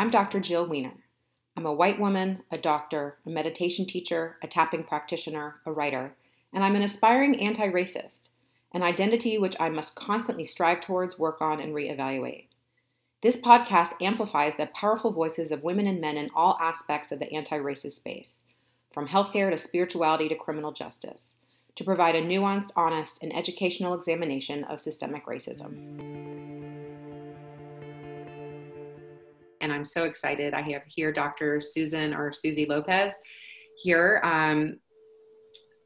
I'm Dr. Jill Wener. I'm a white woman, a doctor, a meditation teacher, a tapping practitioner, a writer, and I'm an aspiring anti racist, an identity which I must constantly strive towards, work on, and reevaluate. This podcast amplifies the powerful voices of women and men in all aspects of the anti racist space, from healthcare to spirituality to criminal justice, to provide a nuanced, honest, and educational examination of systemic racism. And I'm so excited. I have here Dr. Susan or Susie Lopez here. Um,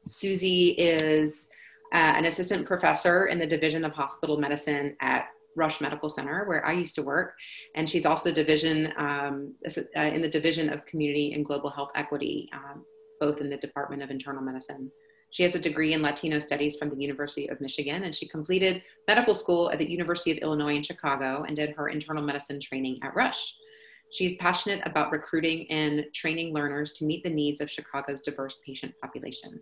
Susie is uh, an assistant professor in the Division of Hospital Medicine at Rush Medical Center, where I used to work, and she's also the division um, uh, in the Division of Community and Global Health Equity, um, both in the Department of Internal Medicine. She has a degree in Latino Studies from the University of Michigan, and she completed medical school at the University of Illinois in Chicago and did her internal medicine training at Rush. She's passionate about recruiting and training learners to meet the needs of Chicago's diverse patient population.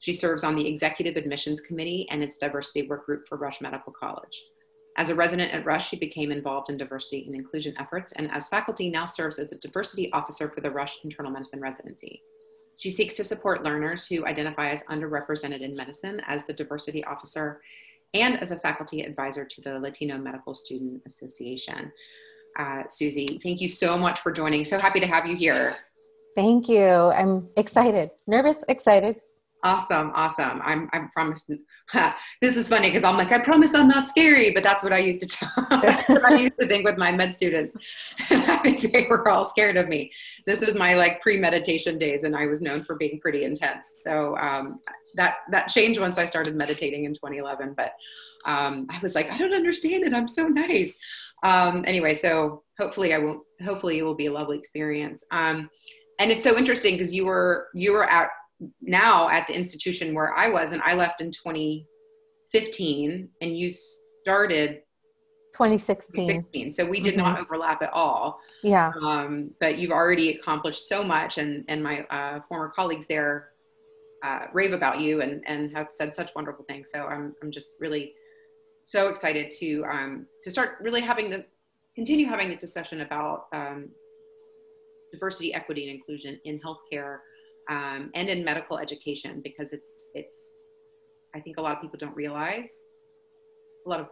She serves on the Executive Admissions Committee and its diversity work group for Rush Medical College. As a resident at Rush, she became involved in diversity and inclusion efforts, and as faculty, now serves as the diversity officer for the Rush Internal Medicine Residency. She seeks to support learners who identify as underrepresented in medicine as the diversity officer and as a faculty advisor to the Latino Medical Student Association. Uh, Susie, thank you so much for joining. So happy to have you here. Thank you. I'm excited, nervous, excited. Awesome, awesome. I'm I promised. this is funny because I'm like I promise I'm not scary, but that's what I used to tell. that's what I used to think with my med students, and I think they were all scared of me. This was my like pre-meditation days, and I was known for being pretty intense. So um, that that changed once I started meditating in 2011. But um, I was like, I don't understand it. I'm so nice. Um, anyway, so hopefully I won't. Hopefully it will be a lovely experience. Um, and it's so interesting because you were you were at now at the institution where I was, and I left in 2015, and you started 2016. 2016. So we did mm-hmm. not overlap at all. Yeah. Um, but you've already accomplished so much, and and my uh, former colleagues there uh, rave about you and and have said such wonderful things. So I'm I'm just really so excited to um, to start really having the continue having the discussion about um, diversity, equity, and inclusion in healthcare um, and in medical education because it's it's I think a lot of people don't realize a lot of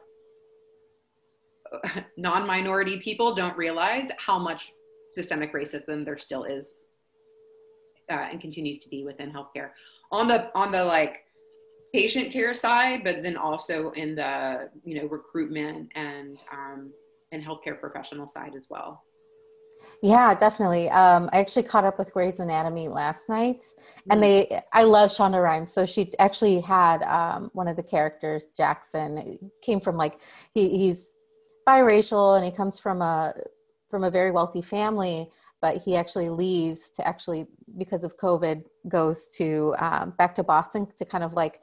non-minority people don't realize how much systemic racism there still is uh, and continues to be within healthcare. On the on the like patient care side but then also in the you know recruitment and um, and healthcare professional side as well yeah, definitely. Um, I actually caught up with Grey's Anatomy last night, and mm-hmm. they I love Shonda Rhimes. So she actually had um, one of the characters, Jackson, came from like he, he's biracial and he comes from a from a very wealthy family, but he actually leaves to actually because of COVID goes to um, back to Boston to kind of like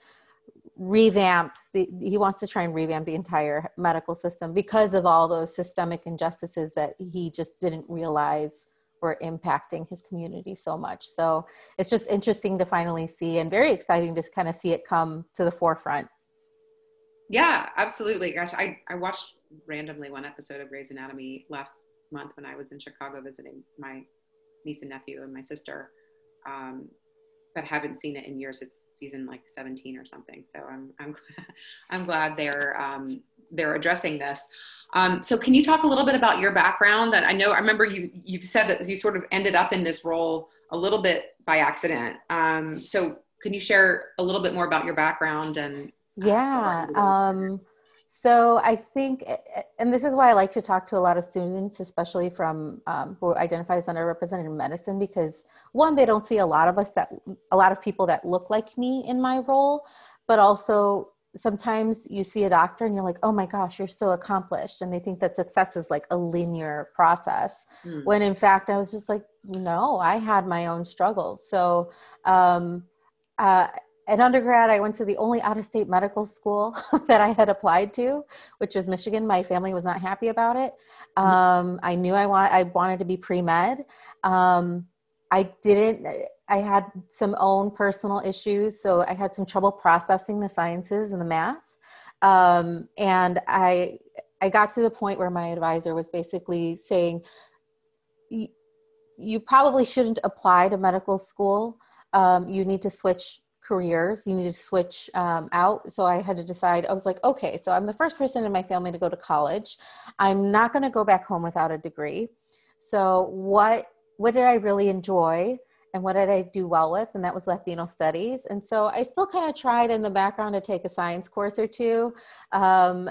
revamp the, he wants to try and revamp the entire medical system because of all those systemic injustices that he just didn't realize were impacting his community so much. So it's just interesting to finally see and very exciting to kind of see it come to the forefront. Yeah absolutely. Gosh i, I watched randomly one episode of Grey's Anatomy last month when i was in chicago visiting my niece and nephew and my sister. Um, but haven't seen it in years. It's season like 17 or something. So I'm I'm I'm glad they're um, they're addressing this. Um, so can you talk a little bit about your background? That I know I remember you you've said that you sort of ended up in this role a little bit by accident. Um, so can you share a little bit more about your background and yeah um, so I think, and this is why I like to talk to a lot of students, especially from um, who identify as underrepresented in medicine, because one, they don't see a lot of us that, a lot of people that look like me in my role, but also sometimes you see a doctor and you're like, oh my gosh, you're so accomplished. And they think that success is like a linear process. Mm. When in fact, I was just like, no, I had my own struggles. So, um, uh, at undergrad, I went to the only out of state medical school that I had applied to, which was Michigan. My family was not happy about it. Mm-hmm. Um, I knew I, want, I wanted to be pre med. Um, I didn't, I had some own personal issues. So I had some trouble processing the sciences and the math. Um, and I, I got to the point where my advisor was basically saying, you, you probably shouldn't apply to medical school. Um, you need to switch careers. You need to switch um, out. So I had to decide. I was like, okay, so I'm the first person in my family to go to college. I'm not going to go back home without a degree. So what what did I really enjoy? and what did I do well with? And that was Latino studies. And so I still kind of tried in the background to take a science course or two. Um,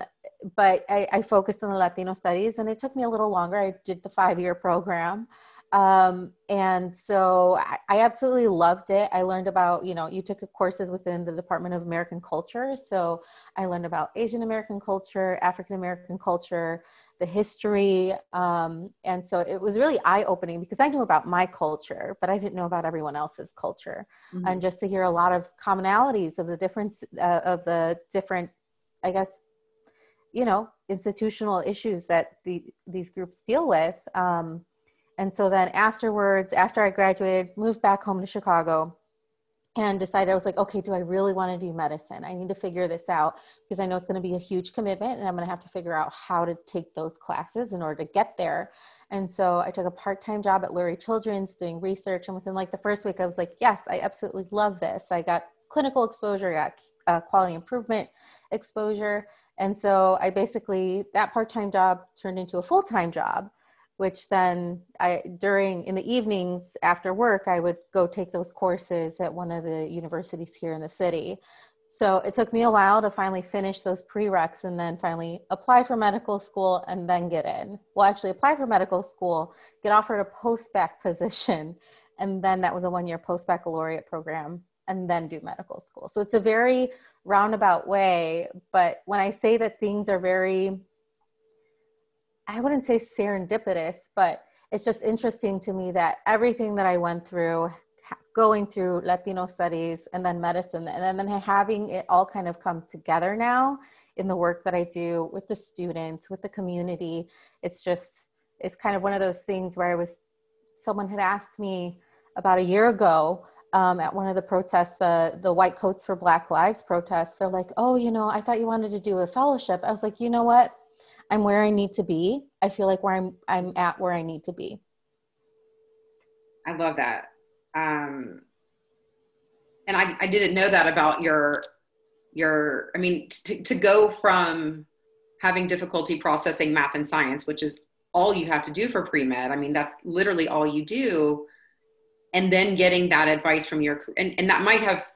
but I, I, focused on the Latino studies and it took me a little longer. I did the five year program. Um, and so I, I, absolutely loved it. I learned about, you know, you took courses within the Department of American Culture. So I learned about Asian American culture, African American culture, the history. Um, and so it was really eye opening because I knew about my culture, but I didn't know about everyone else's culture. Mm-hmm. And just to hear a lot of commonalities of the difference uh, of the different, I guess, you know, institutional issues that the, these groups deal with. Um, and so then afterwards, after I graduated, moved back home to Chicago and decided I was like, okay, do I really want to do medicine? I need to figure this out because I know it's going to be a huge commitment and I'm going to have to figure out how to take those classes in order to get there. And so I took a part time job at Lurie Children's doing research. And within like the first week, I was like, yes, I absolutely love this. I got clinical exposure, I got uh, quality improvement exposure. And so I basically, that part time job turned into a full time job which then I during in the evenings after work I would go take those courses at one of the universities here in the city. So it took me a while to finally finish those prereqs and then finally apply for medical school and then get in. Well, actually apply for medical school, get offered a post-bac position, and then that was a one-year post-baccalaureate program and then do medical school. So it's a very roundabout way, but when I say that things are very I wouldn't say serendipitous, but it's just interesting to me that everything that I went through, going through Latino studies and then medicine, and then having it all kind of come together now in the work that I do with the students, with the community, it's just, it's kind of one of those things where I was, someone had asked me about a year ago um, at one of the protests, the the White Coats for Black Lives protests. They're like, "Oh, you know, I thought you wanted to do a fellowship." I was like, "You know what? I'm where I need to be. I feel like where I'm I'm at where I need to be. I love that. Um, and I, I didn't know that about your your I mean to, to go from having difficulty processing math and science, which is all you have to do for pre-med. I mean, that's literally all you do. And then getting that advice from your and, and that might have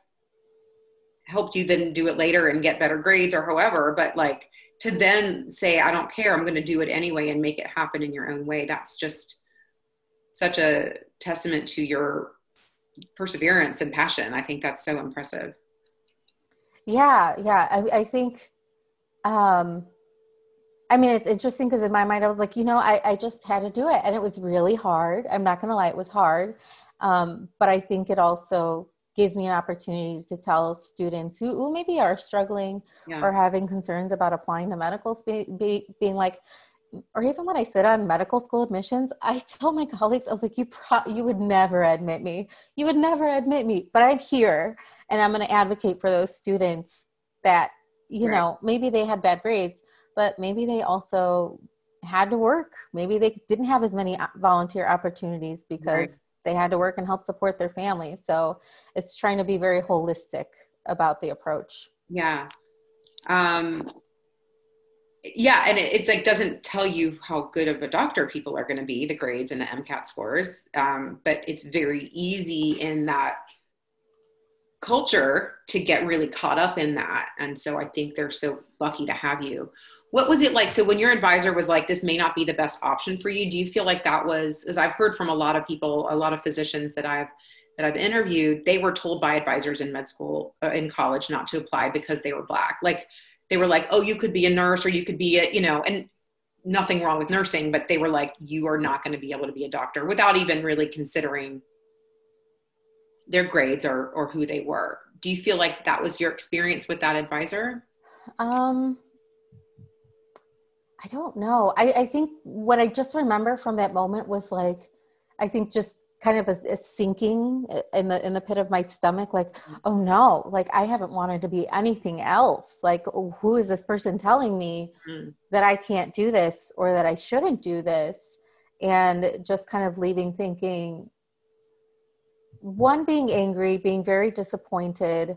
helped you then do it later and get better grades or however, but like to then say i don't care. I'm going to do it anyway and make it happen in your own way. That's just such a testament to your perseverance and passion. I think that's so impressive. Yeah yeah. I, I think um i mean it's interesting because in my mind i was like you know I, I just had to do it and it was really hard. I'm not going to lie it was hard. Um, but i think it also gives me an opportunity to tell students who, who maybe are struggling yeah. or having concerns about applying to medical be, be, being like or even when I sit on medical school admissions, I tell my colleagues, I was like, you pro- you would never admit me. You would never admit me, but I'm here and I'm going to advocate for those students that, you right. know, maybe they had bad grades, but maybe they also had to work. Maybe they didn't have as many uh, volunteer opportunities because right they had to work and help support their families. So it's trying to be very holistic about the approach. Yeah. Um, yeah, and it, it's like doesn't tell you how good of a doctor people are going to be, the grades and the MCAT scores, um, but it's very easy in that culture to get really caught up in that. And so I think they're so lucky to have you what was it like? So when your advisor was like this may not be the best option for you do you feel like that was as i've heard from a lot of people a lot of physicians that i've that i've interviewed they were told by advisors in med school uh, in college not to apply because they were black. Like they were like oh you could be a nurse or you could be a you know and nothing wrong with nursing but they were like you are not going to be able to be a doctor without even really considering their grades or or who they were. Do you feel like that was your experience with that advisor? Um I don't know. I, I think what I just remember from that moment was like, I think just kind of a, a, sinking in the in the pit of my stomach like oh no like i haven't wanted to be anything else like who is this person telling me mm. that i can't do this or that i shouldn't do this and just kind of leaving thinking one being angry being very disappointed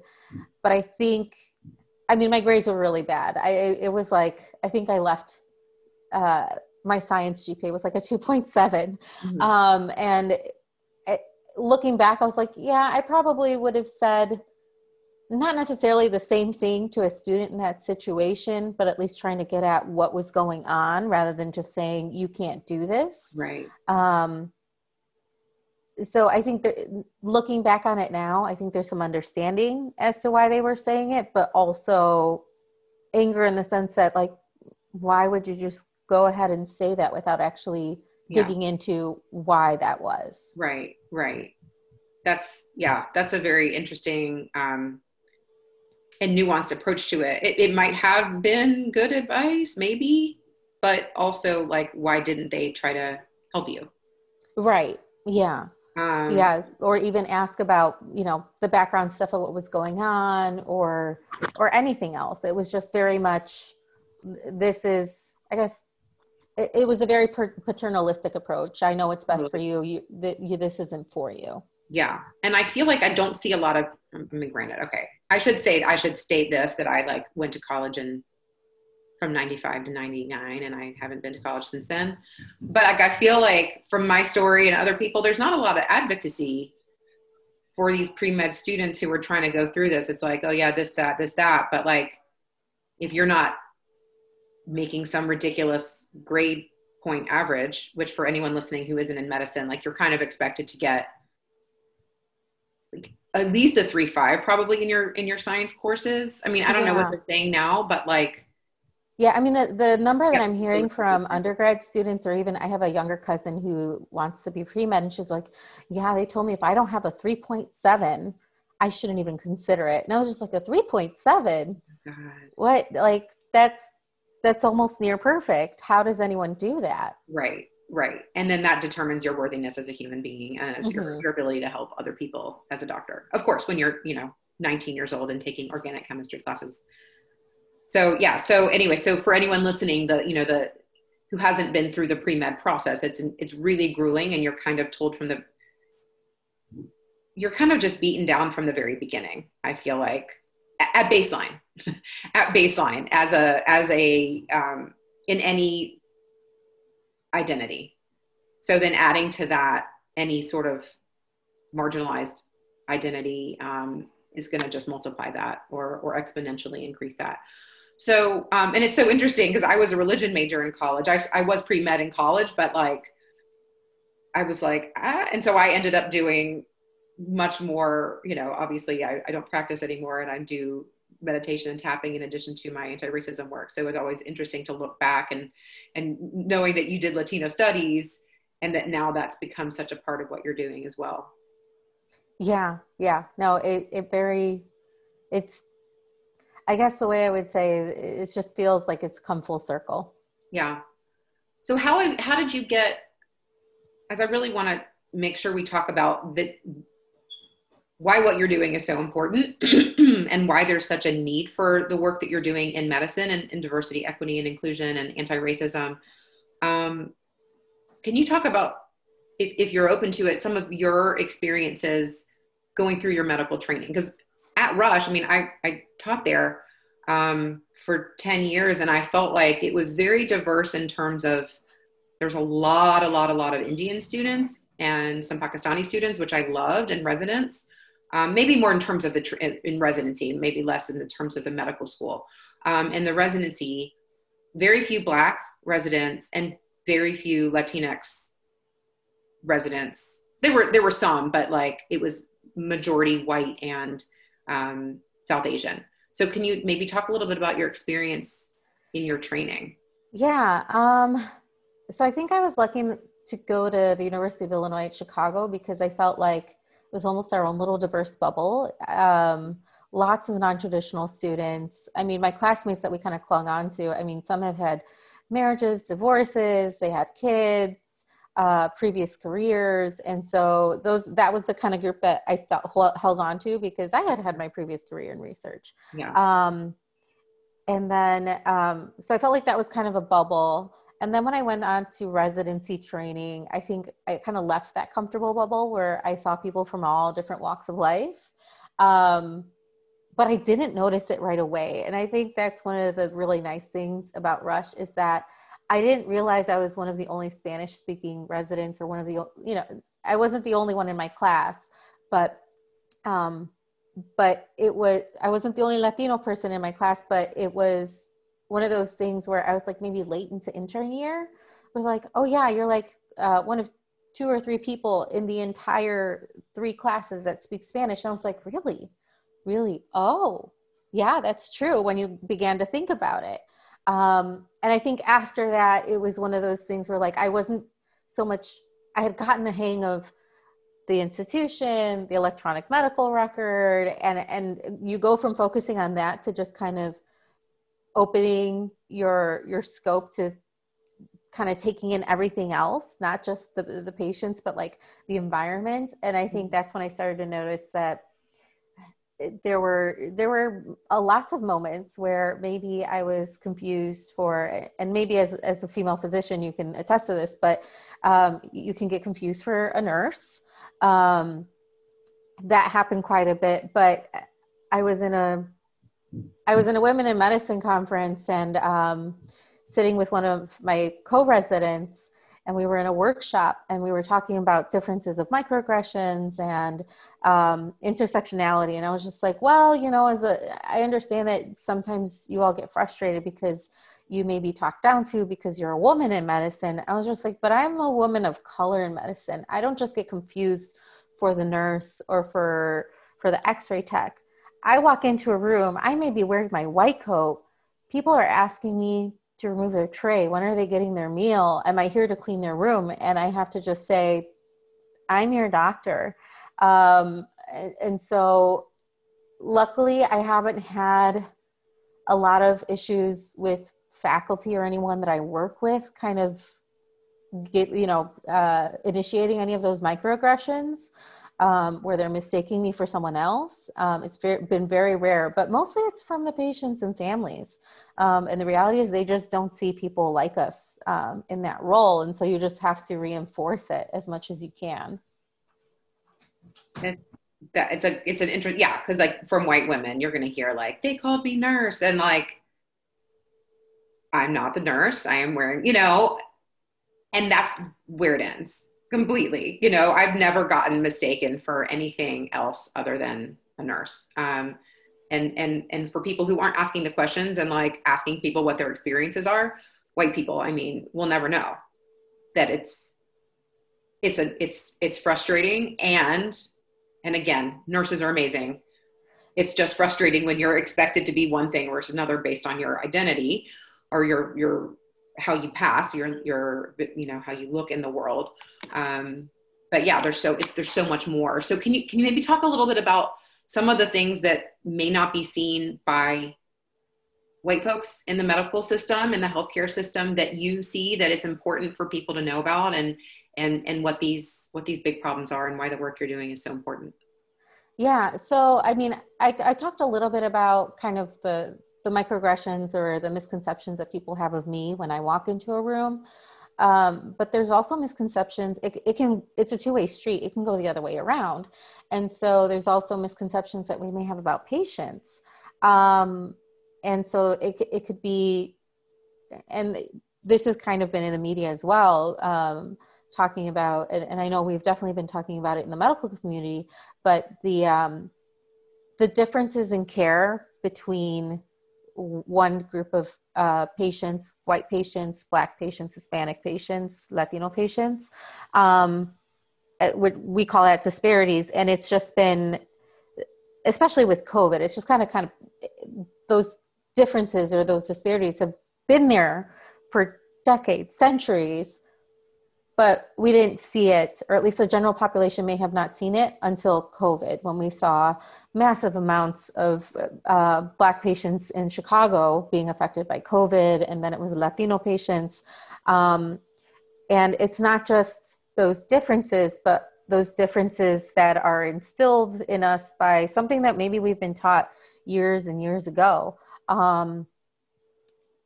but i think i mean my grades were really bad i it was like i think i left uh my science gpa was like a 2.7 mm-hmm. um and it, looking back i was like yeah i probably would have said not necessarily the same thing to a student in that situation, but at least trying to get at what was going on rather than just saying, you can't do this. Right. Um, so I think that looking back on it now, I think there's some understanding as to why they were saying it, but also anger in the sense that, like, why would you just go ahead and say that without actually yeah. digging into why that was? Right, right. That's, yeah, that's a very interesting um, and nuanced approach to it. it. It might have been good advice, maybe, but also like, why didn't they try to help you? Right. Yeah. Um, yeah. Or even ask about, you know, the background stuff of what was going on or, or anything else. It was just very much, this is, I guess, it, it was a very paternalistic approach. I know it's best mm-hmm. for you. You, th- you, this isn't for you. Yeah. And I feel like I don't see a lot of, um, I mean, granted, okay. I should say, I should state this that I like went to college and from 95 to 99 and I haven't been to college since then. But like, I feel like from my story and other people, there's not a lot of advocacy for these pre-med students who are trying to go through this. It's like, oh yeah, this, that, this, that. But like, if you're not making some ridiculous grade point average, which for anyone listening who isn't in medicine, like you're kind of expected to get like at least a three five probably in your in your science courses. I mean, I don't yeah. know what they're saying now, but like yeah, I mean the, the number that yeah. I'm hearing from undergrad students or even I have a younger cousin who wants to be pre-med and she's like, Yeah, they told me if I don't have a three point seven, I shouldn't even consider it. And I was just like a three point seven. Oh what like that's that's almost near perfect. How does anyone do that? Right right and then that determines your worthiness as a human being and mm-hmm. your, your ability to help other people as a doctor of course when you're you know 19 years old and taking organic chemistry classes so yeah so anyway so for anyone listening the you know the who hasn't been through the pre-med process it's it's really grueling and you're kind of told from the you're kind of just beaten down from the very beginning i feel like at baseline at baseline as a as a um, in any identity. So then adding to that any sort of marginalized identity um, is going to just multiply that or, or exponentially increase that. So, um, and it's so interesting because I was a religion major in college. I, I was pre med in college, but like, I was like, ah, and so I ended up doing much more, you know, obviously I, I don't practice anymore and I do meditation and tapping in addition to my anti-racism work. So it's always interesting to look back and and knowing that you did Latino studies and that now that's become such a part of what you're doing as well. Yeah, yeah. No, it it very it's I guess the way I would say it just feels like it's come full circle. Yeah. So how how did you get as I really want to make sure we talk about the why what you're doing is so important and why there's such a need for the work that you're doing in medicine and, in diversity, equity, and inclusion and anti-racism. Um, can you talk about, if, if you're open to it, some of your experiences going through your medical training? Because at Rush, I mean, I, I taught there um, for 10 years and I felt like it was very diverse in terms of there's a lot, a lot, a lot of Indian students and some Pakistani students, which I loved, and residents um, maybe more in terms of the tr- in residency, maybe less in the terms of the medical school. Um, in the residency, very few Black residents and very few Latinx residents. There were there were some, but like it was majority white and um, South Asian. So can you maybe talk a little bit about your experience in your training? Yeah. Um, so I think I was lucky to go to the University of Illinois at Chicago because I felt like it was almost our own little diverse bubble. Um, lots of non-traditional students. I mean, my classmates that we kind of clung on to, I mean, some have had marriages, divorces, they had kids, uh, previous careers. And so those, that was the kind of group that I st- held on to because I had had my previous career in research. Yeah. Um, and then, um, so I felt like that was kind of a bubble. And then when I went on to residency training, I think I kind of left that comfortable bubble where I saw people from all different walks of life. Um, but I didn't notice it right away. And I think that's one of the really nice things about Rush is that I didn't realize I was one of the only Spanish speaking residents or one of the, you know, I wasn't the only one in my class, but, um, but it was, I wasn't the only Latino person in my class, but it was one of those things where I was like maybe late into intern year. was like, oh yeah, you're like uh, one of two or three people in the entire three classes that speak Spanish. And I was like, really? really, oh, yeah, that's true when you began to think about it. Um, and I think after that, it was one of those things where like I wasn't so much, I had gotten the hang of the institution, the electronic medical record, and, and you go from focusing on that to just kind of opening your, your scope to kind of taking in everything else, not just the, the patients, but like the environment. And I think mm-hmm. that's when I started to notice that there were there were a lots of moments where maybe I was confused for, and maybe as as a female physician you can attest to this, but um, you can get confused for a nurse. Um, that happened quite a bit, but I was in a I was in a women in medicine conference and um, sitting with one of my co-residents and we were in a workshop and we were talking about differences of microaggressions and um, intersectionality. And i was just like well you know as a i understand that sometimes you all get frustrated because you may be talked down to because you're a woman in medicine. I was just like but i'm a woman of color in medicine. I don't just get confused for the nurse or for for the x-ray tech i walk into a room i may be wearing my white coat people are asking me to remove their tray? When are they getting their meal? Am I here to clean their room? And I have to just say, I'm your doctor. Um, and, so, luckily, I haven't had a lot of issues with faculty or anyone that I work with kind of get, you know, uh, initiating any of those microaggressions um, where they're mistaking me for someone else. Um, it's very, been very rare, but mostly it's from the patients and families. Um, and the reality is they just don't see people like us um, in that role. And so you just have to reinforce it as much as you can. That it's a, it's an interest. Yeah. Cause like from white women, you're to hear like, they called me nurse and like, I'm not the nurse. I am wearing, you know, and that's where it ends completely. You know, I've never gotten mistaken for anything else other than a nurse. Um, and and and for people who aren't asking the questions and like asking people what their experiences are, white people, I mean, will never know that it's it's a it's it's frustrating and and again, nurses are amazing. It's just frustrating when you're expected to be one thing versus another based on your identity or your your how you pass your your you know how you look in the world. Um, but yeah there's so if there's so much more. So can you can you maybe talk a little bit about some of the things that may not be seen by white folks in the medical system and the healthcare system that you see that it's important for people to know about and and and what these what these big problems are and why the work you're doing is so important? Yeah. So i mean i, I talked a little bit about kind of the the microaggressions or the misconceptions that people have of me when I walk into a room. Um, but there's also misconceptions. It, it can, it's a two-way street. It can go the other way around. And so there's also misconceptions that we may have about patients. Um, and so it, it could be, and this has kind of been in the media as well, um, talking about, and, and, I know we've definitely been talking about it in the medical community, but the, um, the differences in care between one group of uh, patients white patients black patients hispanic patients latino patients um, we call that disparities. And it's just been especially with covid it's just kind of kind of those differences or those disparities have been there for decades centuries but we didn't see it, or at least the general population may have not seen it until COVID, when we saw massive amounts of uh, Black patients in Chicago being affected by COVID, and then it was Latino patients. Um, and it's not just those differences, but those differences that are instilled in us by something that maybe we've been taught years and years ago. Um,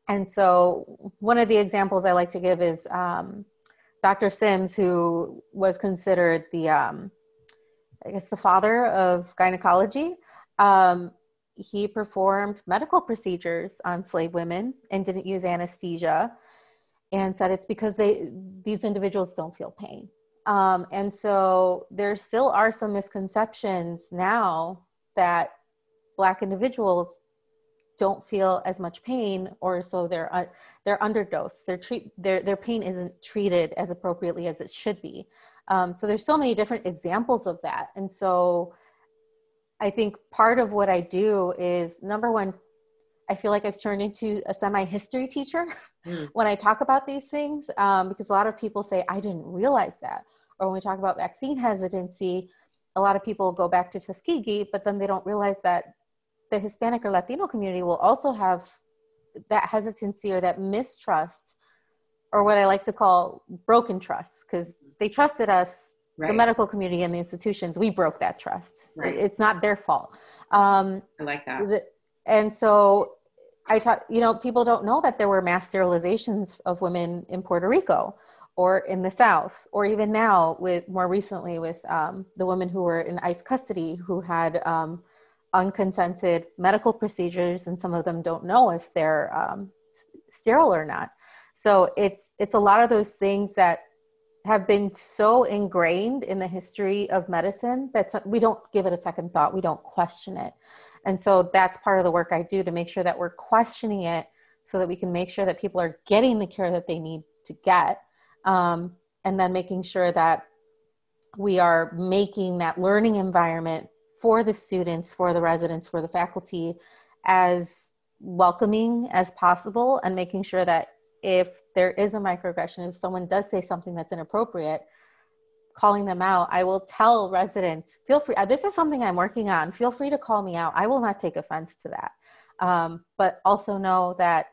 and so one of the examples I like to give is um, Dr. Sims, who was considered the, um, I guess, the father of gynecology. Um, he performed medical procedures on slave women and didn't use anesthesia and said it's because they these individuals don't feel pain um, and so there still are some misconceptions now that black individuals don't feel as much pain or so they're uh, they're underdosed. Their treat their their pain isn't treated as appropriately as it should be. Um, so there's so many different examples of that. And so i think part of what i do is number one i feel like i've turned into a semi-history teacher mm. when i talk about these things um, because a lot of people say i didn't realize that. Or when we talk about vaccine hesitancy a lot of people go back to tuskegee but then they don't realize that the Hispanic or Latino community will also have that hesitancy or that mistrust, or what I like to call broken trust, because they trusted us, right. the medical community and the institutions. We broke that trust. Right. It's not their fault. Um, I like that. The, and so I taught, you know, people don't know that there were mass sterilizations of women in Puerto Rico or in the South, or even now with more recently with um, the women who were in ICE custody who had um, unconsented medical procedures and some of them don't know if they're um, sterile or not. So it's it's a lot of those things that have been so ingrained in the history of medicine that we don't give it a second thought. We don't question it. And so that's part of the work i do to make sure that we're questioning it so that we can make sure that people are getting the care that they need to get um, and then making sure that we are making that learning environment for the students, for the residents, for the faculty as welcoming as possible and making sure that if there is a microaggression, if someone does say something that's inappropriate, calling them out, I will tell residents, feel free, uh, this is something I'm working on, feel free to call me out. I will not take offense to that. Um, but also know that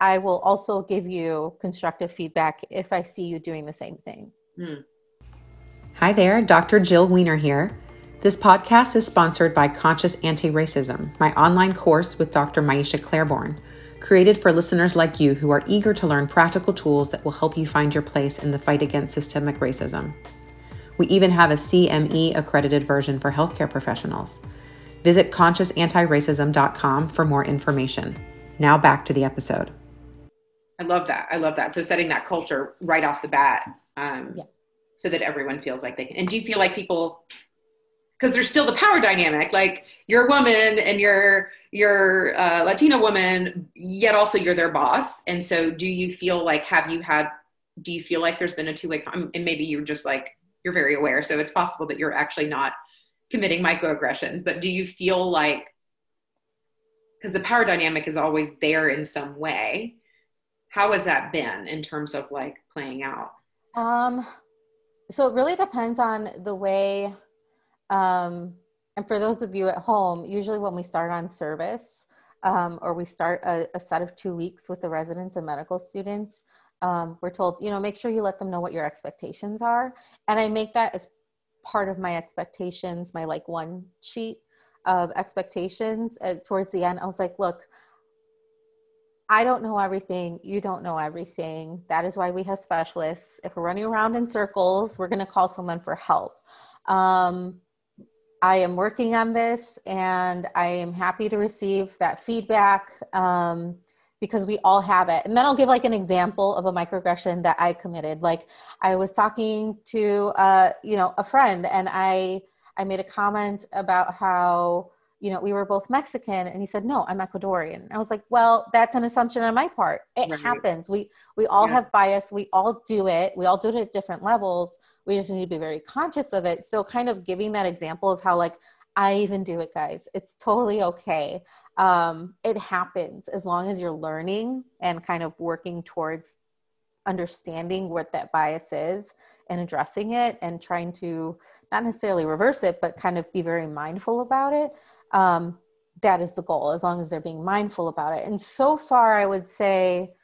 I will also give you constructive feedback if I see you doing the same thing. Mm. Hi there, Dr. Jill Wener here. This podcast is sponsored by Conscious Anti Racism, my online course with Dr. Maiysha Clairborne, created for listeners like you who are eager to learn practical tools that will help you find your place in the fight against systemic racism. We even have a CME accredited version for healthcare professionals. Visit consciousanti-racism.com for more information. Now back to the episode. I love that. I love that. So setting that culture right off the bat, um, yeah. so that everyone feels like they can. And do you feel like people because there's still the power dynamic like you're a woman and you're you're a latina woman yet also you're their boss. And so do you feel like have you had do you feel like there's been a two-way and maybe you're just like you're very aware so it's possible that you're actually not committing microaggressions but do you feel like because the power dynamic is always there in some way how has that been in terms of like playing out? Um so it really depends on the way um, and for those of you at home, usually when we start on service um, or we start a, a, set of two weeks with the residents and medical students, um, we're told, you know, make sure you let them know what your expectations are. And I make that as part of my expectations, my like one sheet of expectations. Uh, towards the end, I was like, look, I don't know everything. You don't know everything. That is why we have specialists. If we're running around in circles, we're going to call someone for help. Um, I am working on this and I am happy to receive that feedback um, because we all have it. And then I'll give like an example of a microaggression that I committed. Like I was talking to, uh, you know, a friend and I, I made a comment about how, you know, we were both Mexican and he said, no, I'm Ecuadorian. I was like, well, that's an assumption on my part. It right. happens. We, we all yeah. have bias. We all do it. We all do it at different levels we just need to be very conscious of it. So kind of giving that example of how like i even do it guys. It's totally okay. Um, it happens as long as you're learning and kind of working towards understanding what that bias is and addressing it and trying to not necessarily reverse it but kind of be very mindful about it. Um, that is the goal as long as they're being mindful about it. And so far i would say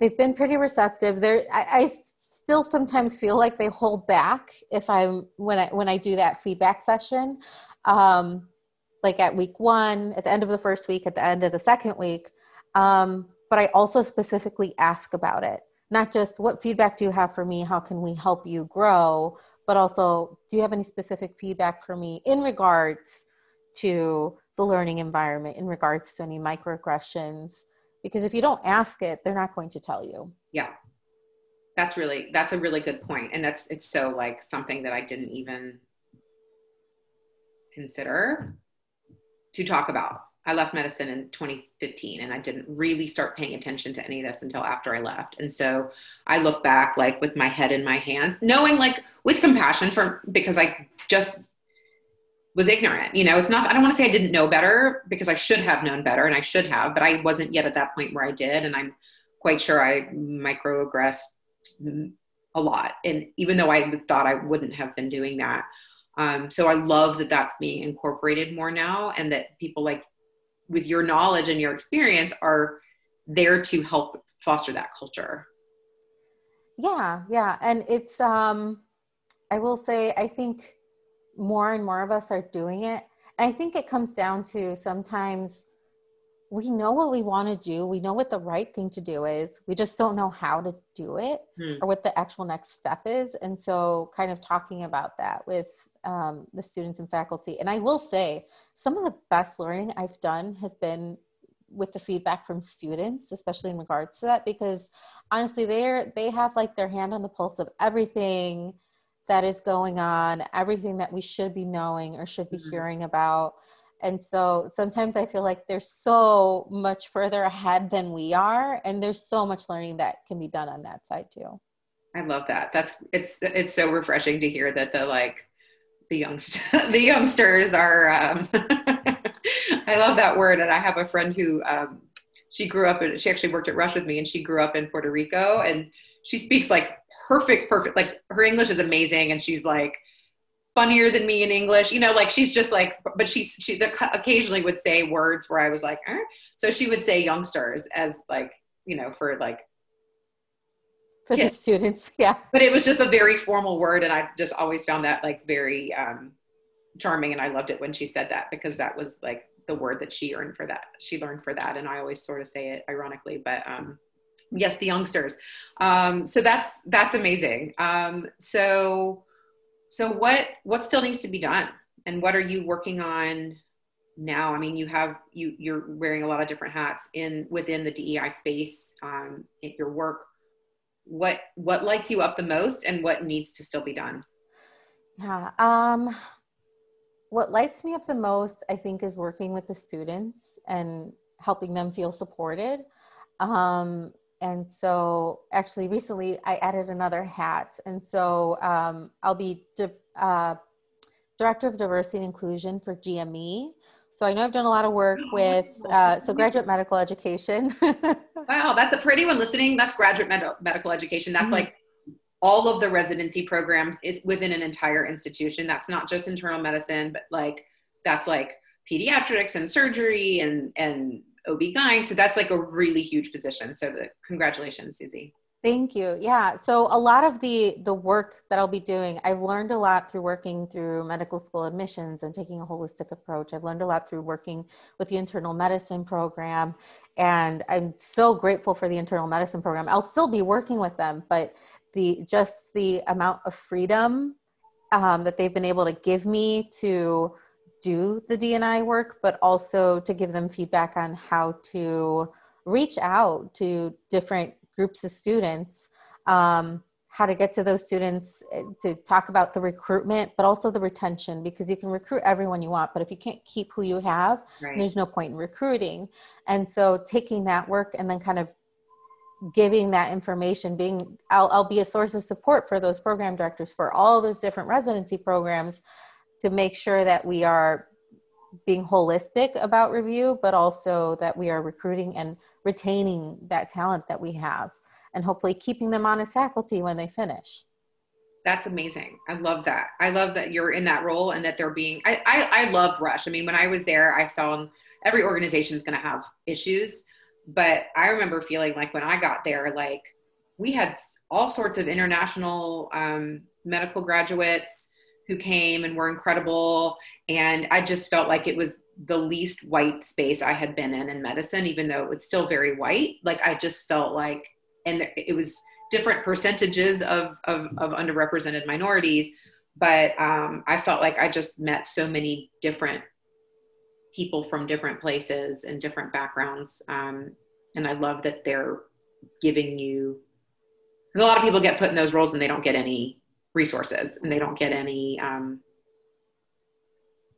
they've been pretty receptive. There I, I still sometimes feel like they hold back if I'm when I when I do that feedback session. Um, like at week one, at the end of the first week, at the end of the second week. Um, but I also specifically ask about it. Not just what feedback do you have for me? How can we help you grow? But also, do you have any specific feedback for me in regards to the learning environment, in regards to any microaggressions? Because if you don't ask it, they're not going to tell you. Yeah. That's really that's a really good. And that's it's so like something that I didn't even consider to talk about. I left medicine in 2015 and I didn't really start paying attention to any of this until after I left. And so I look back like with my head in my hands, knowing like with compassion for because I just was ignorant. You know, it's not I don't want to say I didn't know better because I should have known better and I should have, but I wasn't yet at that point where I did and I'm quite sure I microaggressed a lot. And even though I thought I wouldn't have been doing that, um, so I love that that's being incorporated more now, and that people like with your knowledge and your experience are there to help foster that culture. Yeah, yeah, and it's um, I will say I think more and more of us are doing it, and I think it comes down to sometimes we know what we want to do. We know what the right thing to do is. We just don't know how to do it hmm. or what the actual next step is. And so kind of talking about that with um, the students and faculty. And i will say some of the best learning i've done has been with the feedback from students especially in regards to that because honestly they're they have like their hand on the pulse of everything that is going on everything that we should be knowing or should be mm-hmm. hearing about and so sometimes i feel like they're so much further ahead than we are and there's so much learning that can be done on that side too. I love that. That's it's it's so refreshing to hear that the like the youngst the youngsters are um i love that word and i have a friend who um she grew up and she actually worked at rush with me and she grew up in puerto rico and she speaks like perfect perfect like her english is amazing and she's like funnier than me in English. You know, like she's just like, but she's she occasionally would say words where I was like, eh? so she would say youngsters as like, you know, for like for kids. the students, yeah. But it was just a very formal word, and I just always found that like very um, charming, and I loved it when she said that because that was like the word that she earned for that. She learned for that, and I always sort of say it ironically, but um, yes, the youngsters. Um, so that's that's amazing. Um, so so what what still needs to be done? And what are you working on now? I mean you have you you're wearing a lot of different hats in within the dei space um, in your work. What what lights you up the most and what needs to still be done? Yeah um what lights me up the most i think is working with the students and helping them feel supported. Um and so actually recently i added another hat. And so um, i'll be di- uh, director of diversity and inclusion for gme so i know i've done a lot of work with uh, so graduate medical education. Wow that's a pretty one listening. That's graduate med- medical education. That's mm-hmm. like all of the residency programs within an entire institution. That's not just internal medicine but like that's like pediatrics and surgery and and OB-GYN. So that's like a really huge position. So the, congratulations, Susie. Thank you. Yeah. So a lot of the the work that I'll be doing, I've learned a lot through working through medical school admissions and taking a holistic approach. I've learned a lot through working with the internal medicine program, and I'm so grateful for the internal medicine program. I'll still be working with them, but the just the amount of freedom um, that they've been able to give me to do the DNI work, but also to give them feedback on how to reach out to different groups of students, um, how to get to those students, eh, to talk about the recruitment, but also the retention, because you can recruit everyone you want, but if you can't keep who you have, right. there's no point in recruiting. And so taking that work and then kind of giving that information being I'll, I'll be a source of support for those program directors for all those different residency programs to make sure that we are being holistic about review, but also that we are recruiting and retaining that talent that we have and hopefully keeping them on as faculty when they finish. That's amazing. I love that. I love that you're in that role and that they're being, I, I, I love Rush. I mean, when I was there, I found every organization is going to have issues, but I remember feeling like when I got there, like we had all sorts of international um, medical graduates, who came and were incredible. And I just felt like it was the least white space I had been in in medicine, even though it was still very white. Like I just felt like, and it was different percentages of, of, of underrepresented minorities. But um, I felt like I just met so many different people from different places and different backgrounds. Um, and I love that they're giving you, a lot of people get put in those roles and they don't get any resources and they don't get any um,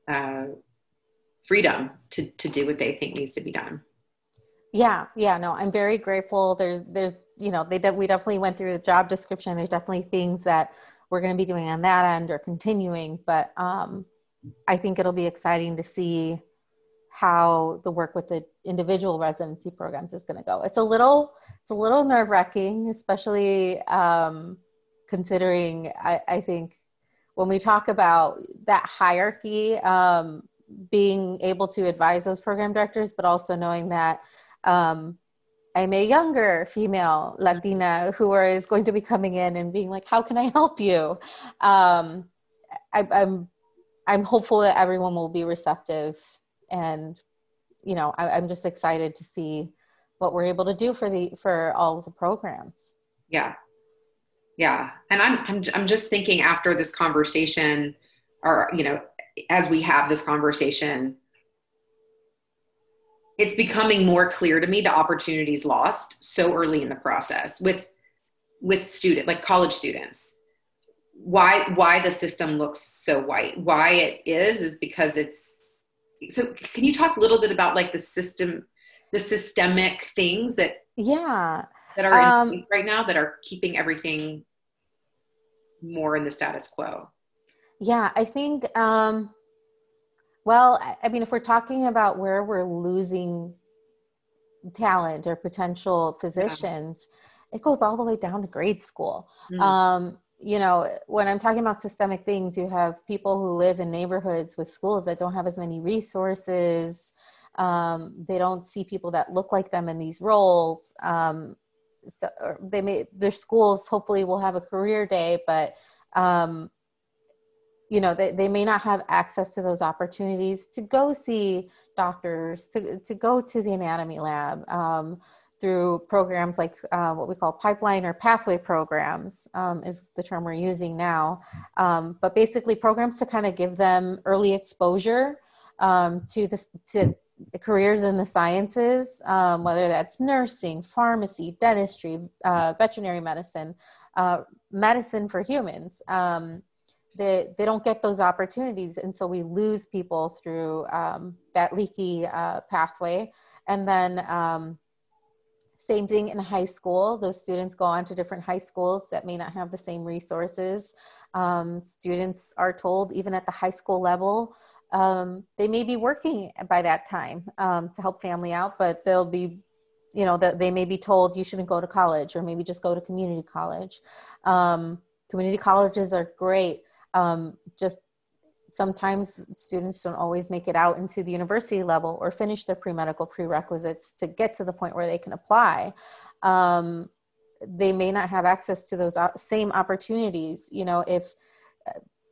uh, freedom to, to do what they think needs to be done. Yeah, yeah, no, I'm very grateful. There's, there's, you know, they de- we definitely went through the job description. There's definitely things that we're going to be doing on that end or continuing, but um, I think it'll be exciting to see how the work with the individual residency programs is going to go. It's a little, it's a little nerve wracking, especially um, considering. I, I, think when we talk about that hierarchy, um, being able to advise those program directors, but also knowing that um, I'm a younger female Latina who is going to be coming in and being like, "How can I help you?" Um, I, I'm I'm hopeful that everyone will be receptive and you know I, i'm just excited to see what we're able to do for the for all of the programs yeah yeah. And i'm i'm, I'm just thinking after this conversation or you know as we have this conversation it's becoming more clear to me the opportunities lost so early in the process with with student like college students. Why why the system looks so white. Why it is is because it's so can you talk a little bit about like the system the systemic things that yeah that are um, right now that are keeping everything more in the status quo yeah i think um well i mean if we're talking about where we're losing talent or potential physicians yeah. it goes all the way down to grade school mm. um you know, when I'm talking about systemic things, you have people who live in neighborhoods with schools that don't have as many resources. Um, they don't see people that look like them in these roles. Um, so they may their schools hopefully will have a career day, but um, you know they, they may not have access to those opportunities to go see doctors, to to go to the anatomy lab. Um, through programs like uh, what we call pipeline or pathway programs um, is the term we're using now um, but basically programs to kind of give them early exposure um, to this to the careers in the sciences um, whether that's nursing pharmacy dentistry uh, veterinary medicine uh, medicine for humans um, they, they don't get those opportunities and so we lose people through um, that leaky uh, pathway and then same thing in high school. Those students go on to different high schools that may not have the same resources. Um, students are told, even at the high school level, um, they may be working by that time um, to help family out, but they'll be, you know, they may be told you shouldn't go to college or maybe just go to community college. Um, community colleges are great. Um, just sometimes students don't always make it out into the university level or finish their pre-medical prerequisites to get to the point where they can apply um, they may not have access to those same opportunities you know if uh,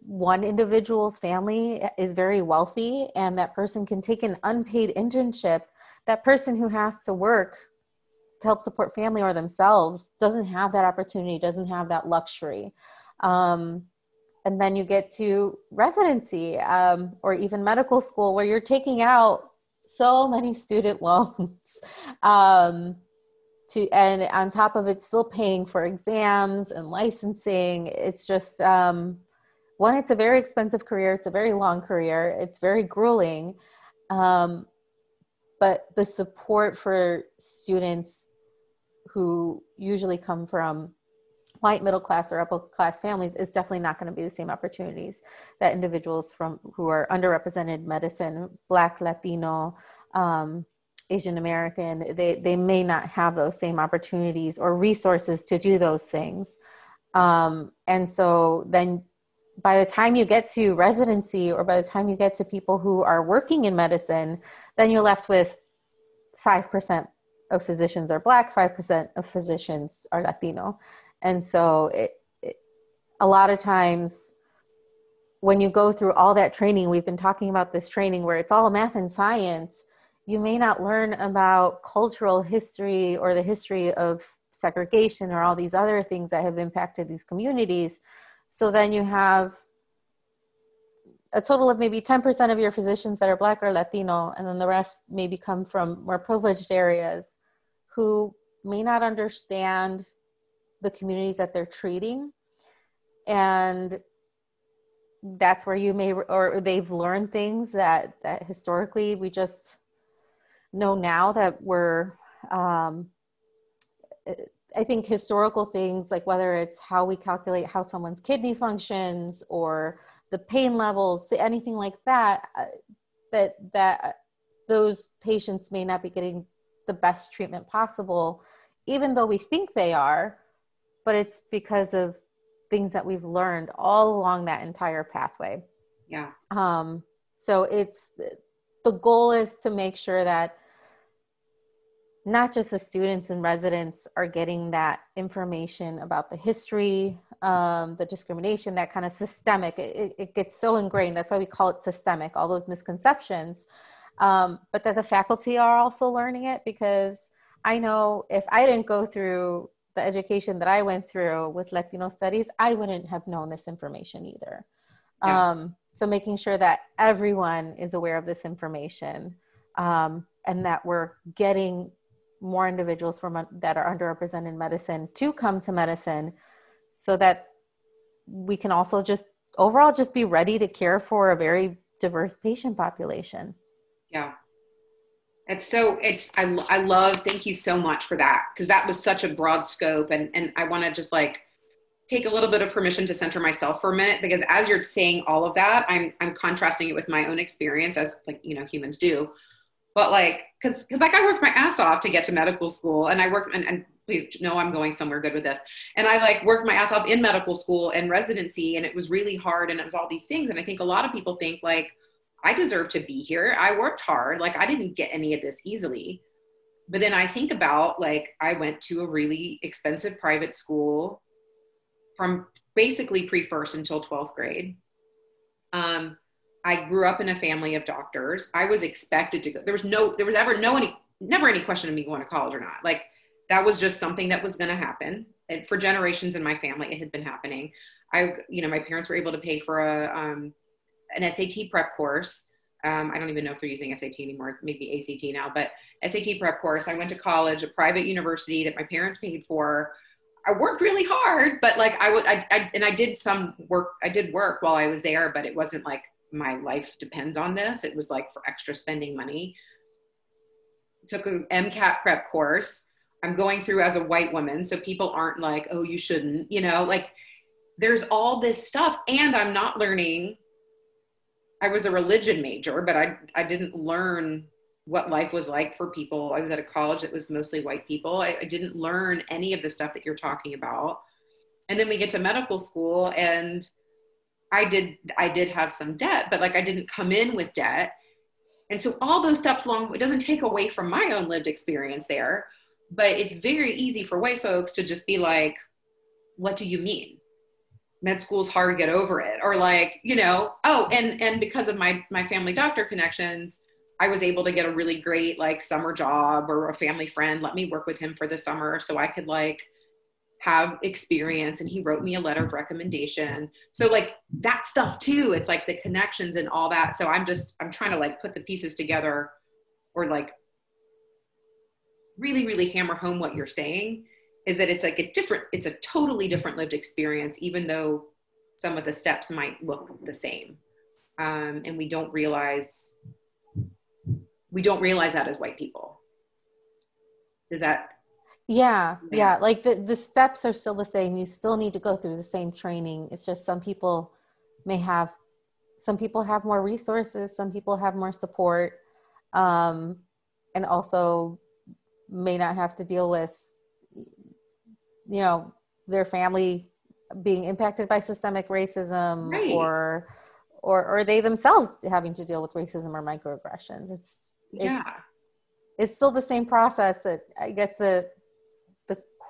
one individual's family is very wealthy and that person can take an unpaid internship that person who has to work to help support family or themselves doesn't have that opportunity doesn't have that luxury. Um, and then you get to residency um, or even medical school where you're taking out so many student loans um, to and on top of it still paying for exams and licensing. It's just um, one it's a very expensive career. It's a very long career. It's very grueling. Um, but the support for students who usually come from white middle class or upper class families is definitely not going to be the same opportunities that individuals from who are underrepresented medicine black latino um, asian american they, they may not have those same opportunities or resources to do those things. Um, and so then by the time you get to residency or by the time you get to people who are working in medicine then you're left with 5% of physicians are black 5% of physicians are latino and so it, it, a lot of times when you go through all that training, we've been talking about this training where it's all math and science, you may not learn about cultural history or the history of segregation or all these other things that have impacted these communities. So then you have a total of maybe 10% of your physicians that are Black or Latino, and then the rest maybe come from more privileged areas who may not understand the communities that they're treating. And that's where you may, or they've learned things that, that historically we just know now that we're, um, I think historical things like whether it's how we calculate how someone's kidney functions or the pain levels, anything like that, uh, that that those patients may not be getting the best treatment possible, even though we think they are, but it's because of things that we've learned all along that entire pathway. Yeah. Um, so it's the goal is to make sure that not just the students and residents are getting that information about the history, um, the discrimination, that kind of systemic. It, it, gets so ingrained. That's why we call it systemic, all those misconceptions. Um, but that the faculty are also learning it because I know if I didn't go through the education that I went through with Latino studies, I wouldn't have known this information either. Yeah. Um, so making sure that everyone is aware of this information um, and that we're getting more individuals from that are underrepresented in medicine to come to medicine so that we can also just overall just be ready to care for a very diverse patient population. Yeah. It's so it's i, I love thank you so much for that because that was such a broad scope and and i want to just like take a little bit of permission to center myself for a minute because as you're saying all of that i'm i'm contrasting it with my own experience as like you know humans do but like because because like i worked my ass off to get to medical school and i worked and, and please know i'm going somewhere good with this. And i like worked my ass off in medical school and residency and it was really hard and it was all these things. And i think a lot of people think like i deserve to be here. I worked hard. Like i didn't get any of this easily. But then i think about like i went to a really expensive private school from basically pre-first until 12th grade. Um, I grew up in a family of doctors. I was expected to go. There was no, there was ever no any, never any question of me going to college or not. Like that was just something that was going to happen. And for generations in my family, it had been happening. I, you know, my parents were able to pay for a um, an SAT prep course. Um, I don't even know if they're using SAT anymore. Maybe ACT now, but SAT prep course. I went to college, a private university that my parents paid for. I worked really hard, but like I was, I, I, and I did some work. I did work while I was there, but it wasn't like my life depends on this. It was like for extra spending money. Took an MCAT prep course. I'm going through as a white woman, so people aren't like, oh, you shouldn't, you know, like there's all this stuff. And I'm not learning. I was a religion major, but I, I didn't learn what life was like for people. I was at a college that was mostly white people. I, I didn't learn any of the stuff that you're talking about. And then we get to medical school and I did I did have some debt, but like I didn't come in with debt. And so all those steps along it doesn't take away from my own lived experience there, but it's very easy for white folks to just be like, what do you mean? Med school's hard, get over it. Or like, you know, oh, and and because of my my family doctor connections, I was able to get a really great like summer job or a family friend let me work with him for the summer so I could like have experience and he wrote me a letter of recommendation. So like that stuff too it's like the connections and all that. So i'm just i'm trying to like put the pieces together or like really really hammer home what you're saying is that it's like a different it's a totally different lived experience even though some of the steps might look the same. Um, and we don't realize we don't realize that as white people. Does that yeah, yeah. Like the, the steps are still the same. You still need to go through the same training. It's just some people may have, some people have more resources, some people have more support, um, and also may not have to deal with, you know, their family being impacted by systemic racism right. or, or, or they themselves having to deal with racism or microaggressions. It's, yeah. It's, it's still the same process that I guess the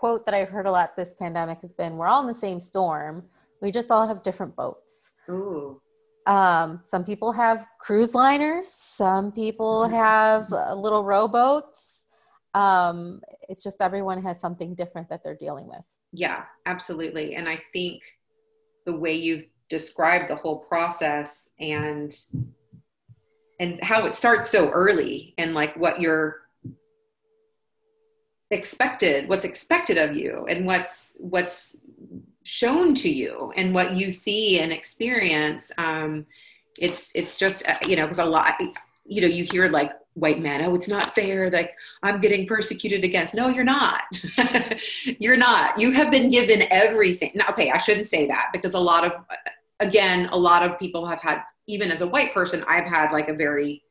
quote that I've heard a lot this pandemic has been we're all in the same storm. We just all have different boats. Ooh. Um, some people have cruise liners. Some people mm-hmm. have uh, little rowboats. Um, it's just everyone has something different that they're dealing with. Yeah, absolutely. And I think the way you've described the whole process and and how it starts so early and like what you're expected what's expected of you and what's what's shown to you and what you see and experience um it's it's just uh, you know because a lot you know you hear like white men oh it's not fair like i'm getting persecuted against. No you're not. You're not. You have been given everything. Now, okay i shouldn't say that because a lot of again a lot of people have had even as a white person i've had like a very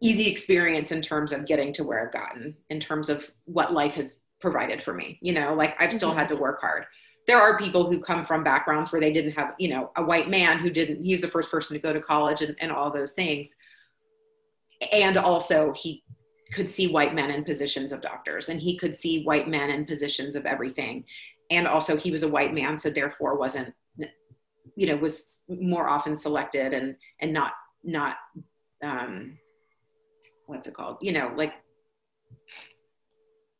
easy experience in terms of getting to where I've gotten, in terms of what life has provided for me. You know, like I've still mm-hmm. had to work hard. There are people who come from backgrounds where they didn't have, you know, a white man who didn't, he's the first person to go to college and, and all those things. And also, he could see white men in positions of doctors and he could see white men in positions of everything. And also, he was a white man, so therefore wasn't, you know, was more often selected and, and not, not, um, what's it called? You know like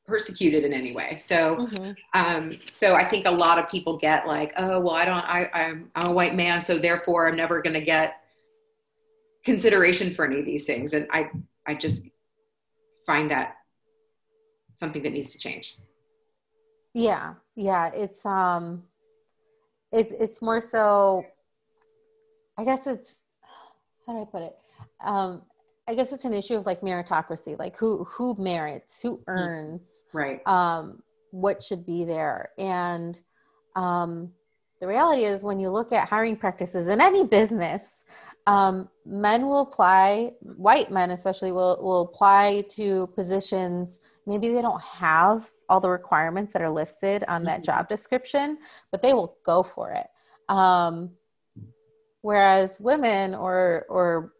persecuted in any way. So mm-hmm. um so i think a lot of people get like oh well i don't i i'm, I'm a white man so therefore i'm never going to get consideration for any of these things. And i i just find that something that needs to change. Yeah. Yeah. It's um it's it's more so i guess it's how do i put it? Um I guess it's an issue of like meritocracy, like who who merits, who mm-hmm. earns, right? Um, what should be there, and um, the reality is when you look at hiring practices in any business, um, men will apply, white men especially will will apply to positions. Maybe they don't have all the requirements that are listed on that mm-hmm. job description, but they will go for it. Um, whereas women or or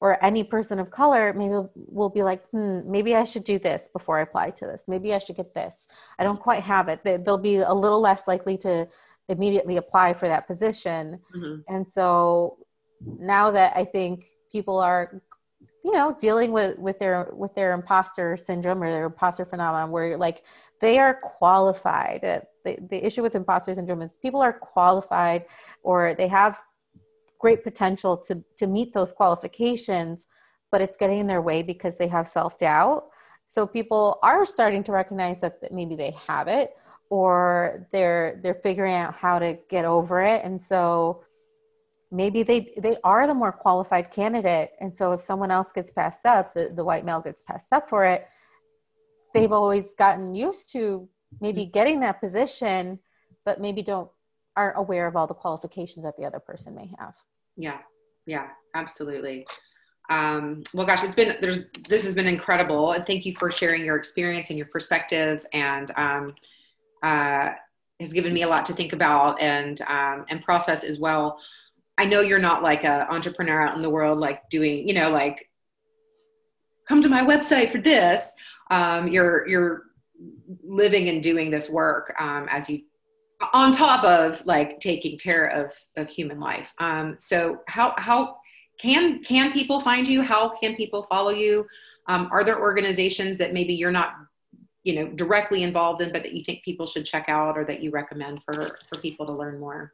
or any person of color maybe will be like hmm maybe i should do this before i apply to this. Maybe i should get this. I don't quite have it. They'll be a little less likely to immediately apply for that position. Mm-hmm. and so now that i think people are you know dealing with with their with their imposter syndrome or their imposter phenomenon where like they are qualified. The, the issue with imposter syndrome is people are qualified or they have great potential to to meet those qualifications but it's getting in their way because they have self-doubt. So people are starting to recognize that maybe they have it or they're they're figuring out how to get over it. And so maybe they they are the more qualified candidate. And so if someone else gets passed up the, the white male gets passed up for it they've always gotten used to maybe getting that position but maybe don't aren't aware of all the qualifications that the other person may have. Yeah, yeah, absolutely. Um, well, gosh, it's been there's this has been incredible, and thank you for sharing your experience and your perspective, and um, uh, has given me a lot to think about and um, and process as well. I know you're not like a entrepreneur out in the world, like doing, you know, like come to my website for this. Um, you're you're living and doing this work um, as you on top of like taking care of of human life. Um, so how how can can people find you? How can people follow you? Um, are there organizations that maybe you're not you know directly involved in but that you think people should check out or that you recommend for for people to learn more?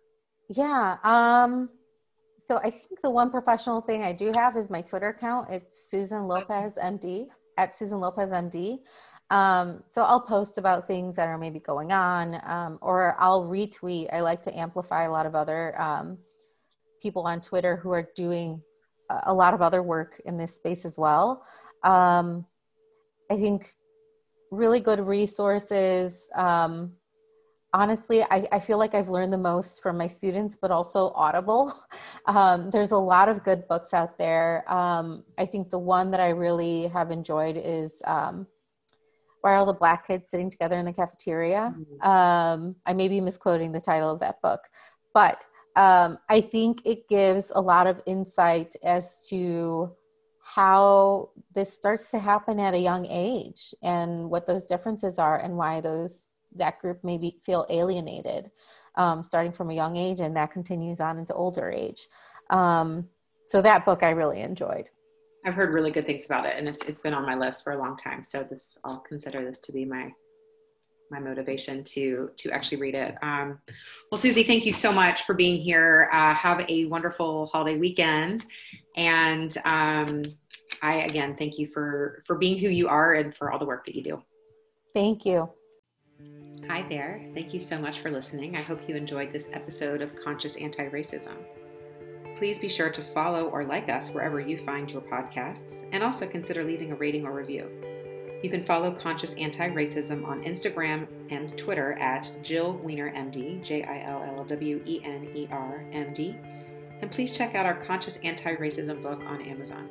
Yeah um so i think the one professional thing i do have is my twitter account. It's susan lopez md at susan lopez md um, so I'll post about things that are maybe going on, um, or I'll retweet. I like to amplify a lot of other um, people on Twitter who are doing a lot of other work in this space as well. Um, I think really good resources. Um, honestly, I, I, feel like I've learned the most from my students, but also Audible. Um, there's a lot of good books out there. I think the one that I really have enjoyed is why are all the black kids sitting together in the cafeteria? Mm-hmm. Um, I may be misquoting the title of that book, but um, I think it gives a lot of insight as to how this starts to happen at a young age and what those differences are and why those that group maybe feel alienated. um, starting from a young age, and that continues on into older age. Um, so that book I really enjoyed. I've heard really good things about it, and it's it's been on my list for a long time. So this I'll consider this to be my my motivation to to actually read it. Um, well, Susie, thank you so much for being here. Uh, have a wonderful holiday weekend, and um, I again thank you for for being who you are and for all the work that you do. Thank you. Hi there. Thank you so much for listening. I hope you enjoyed this episode of Conscious Anti Racism. Please be sure to follow or like us wherever you find your podcasts, and also consider leaving a rating or review. You can follow Conscious Anti Racism on Instagram and Twitter at Jill Wener MD, J I L L W E N E R M D. And please check out our Conscious Anti Racism book on Amazon.